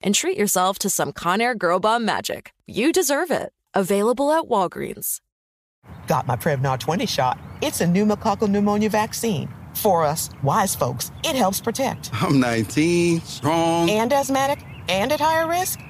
and treat yourself to some Conair Girl Bomb magic. You deserve it. Available at Walgreens. Got my Prevnar 20 shot. It's a pneumococcal pneumonia vaccine. For us, wise folks, it helps protect. I'm 19, strong, and asthmatic, and at higher risk.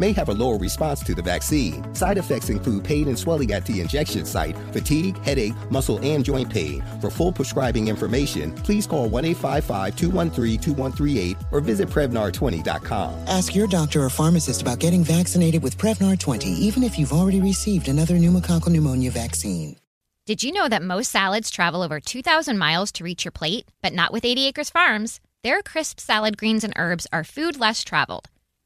may have a lower response to the vaccine. Side effects include pain and swelling at the injection site, fatigue, headache, muscle, and joint pain. For full prescribing information, please call 1 855 213 2138 or visit Prevnar20.com. Ask your doctor or pharmacist about getting vaccinated with Prevnar 20, even if you've already received another pneumococcal pneumonia vaccine. Did you know that most salads travel over 2,000 miles to reach your plate, but not with 80 Acres Farms? Their crisp salad greens and herbs are food less traveled,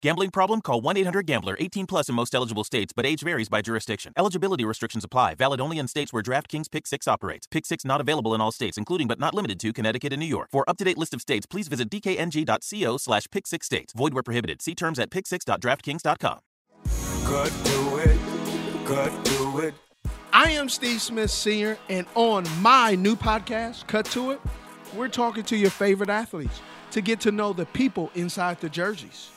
Gambling problem? Call 1 800 Gambler. 18 plus in most eligible states, but age varies by jurisdiction. Eligibility restrictions apply. Valid only in states where DraftKings Pick 6 operates. Pick 6 not available in all states, including but not limited to Connecticut and New York. For up to date list of states, please visit dkng.co slash pick 6 states. Void where prohibited. See terms at pick6.draftkings.com. Could do it. Could do it. I am Steve Smith Sr., and on my new podcast, Cut to It, we're talking to your favorite athletes to get to know the people inside the jerseys.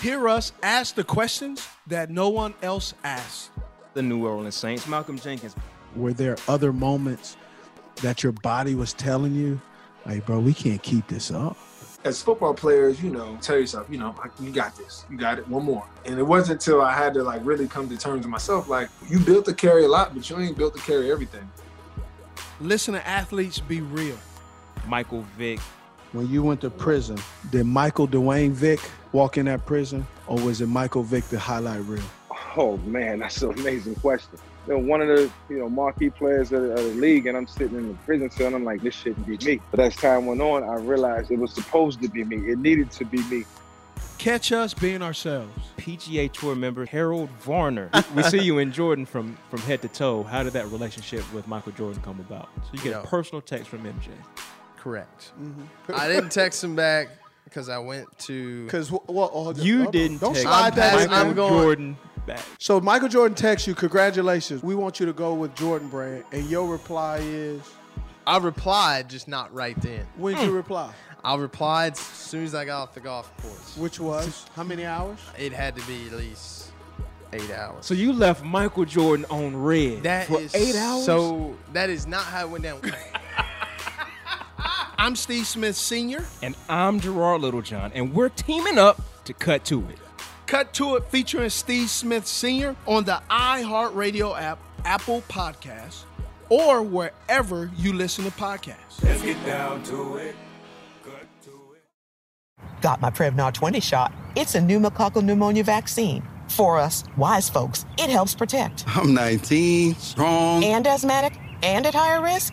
Hear us ask the questions that no one else asked. The New Orleans Saints, Malcolm Jenkins. Were there other moments that your body was telling you, hey, bro, we can't keep this up? As football players, you know, tell yourself, you know, like, you got this, you got it, one more. And it wasn't until I had to like really come to terms with myself, like, you built to carry a lot, but you ain't built to carry everything. Listen to athletes be real. Michael Vick. When you went to prison, did Michael Dwayne Vick walk in that prison, or was it Michael Vick the highlight reel? Oh man, that's an amazing question. You know, one of the you know marquee players of the, of the league, and I'm sitting in the prison cell, and I'm like, this shouldn't be me. But as time went on, I realized it was supposed to be me. It needed to be me. Catch us being ourselves. PGA Tour member Harold Varner. we see you in Jordan from from head to toe. How did that relationship with Michael Jordan come about? So you get Yo. a personal text from MJ. Correct. Mm-hmm. I didn't text him back because I went to. Because well, oh, You don't- didn't Don't text slide that in. Michael I'm going- Jordan back. So Michael Jordan texts you, congratulations. We want you to go with Jordan Brand, and your reply is, I replied, just not right then. when did you reply? Hmm. I replied as soon as I got off the golf course. Which was how many hours? It had to be at least eight hours. So you left Michael Jordan on red That for is eight hours. So that is not how it went down. I'm Steve Smith Sr. And I'm Gerard Littlejohn, and we're teaming up to cut to it. Cut to it featuring Steve Smith Sr. on the iHeartRadio app, Apple Podcasts, or wherever you listen to podcasts. Let's get down to it. Cut to it. Got my Prevnar 20 shot. It's a pneumococcal pneumonia vaccine. For us, wise folks, it helps protect. I'm 19, strong. And asthmatic and at higher risk?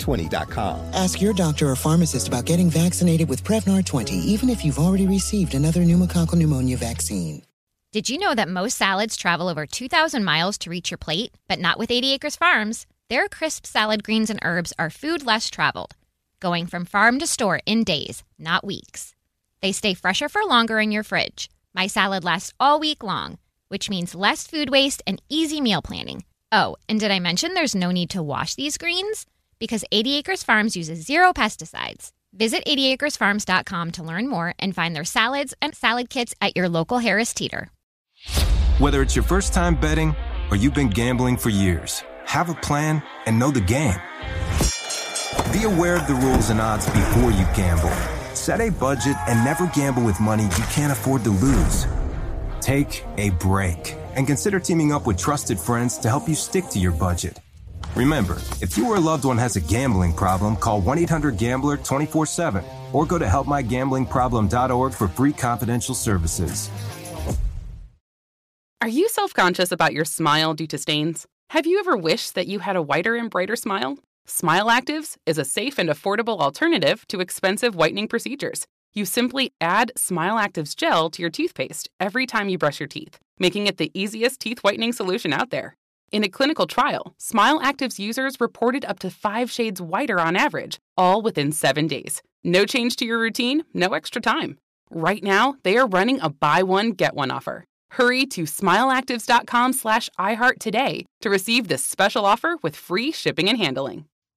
Prevnar20.com. Ask your doctor or pharmacist about getting vaccinated with Prevnar 20, even if you've already received another pneumococcal pneumonia vaccine. Did you know that most salads travel over 2,000 miles to reach your plate, but not with 80 Acres Farms? Their crisp salad greens and herbs are food less traveled, going from farm to store in days, not weeks. They stay fresher for longer in your fridge. My salad lasts all week long, which means less food waste and easy meal planning. Oh, and did I mention there's no need to wash these greens? Because 80 Acres Farms uses zero pesticides. Visit 80acresfarms.com to learn more and find their salads and salad kits at your local Harris Teeter. Whether it's your first time betting or you've been gambling for years, have a plan and know the game. Be aware of the rules and odds before you gamble. Set a budget and never gamble with money you can't afford to lose. Take a break and consider teaming up with trusted friends to help you stick to your budget. Remember, if you or a loved one has a gambling problem, call 1 800 Gambler 24 7 or go to helpmygamblingproblem.org for free confidential services. Are you self conscious about your smile due to stains? Have you ever wished that you had a whiter and brighter smile? Smile Actives is a safe and affordable alternative to expensive whitening procedures. You simply add Smile Actives gel to your toothpaste every time you brush your teeth, making it the easiest teeth whitening solution out there. In a clinical trial, Smile Actives users reported up to five shades whiter on average, all within seven days. No change to your routine, no extra time. Right now, they are running a buy one, get one offer. Hurry to smileactives.com slash iHeart today to receive this special offer with free shipping and handling.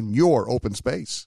in your open space.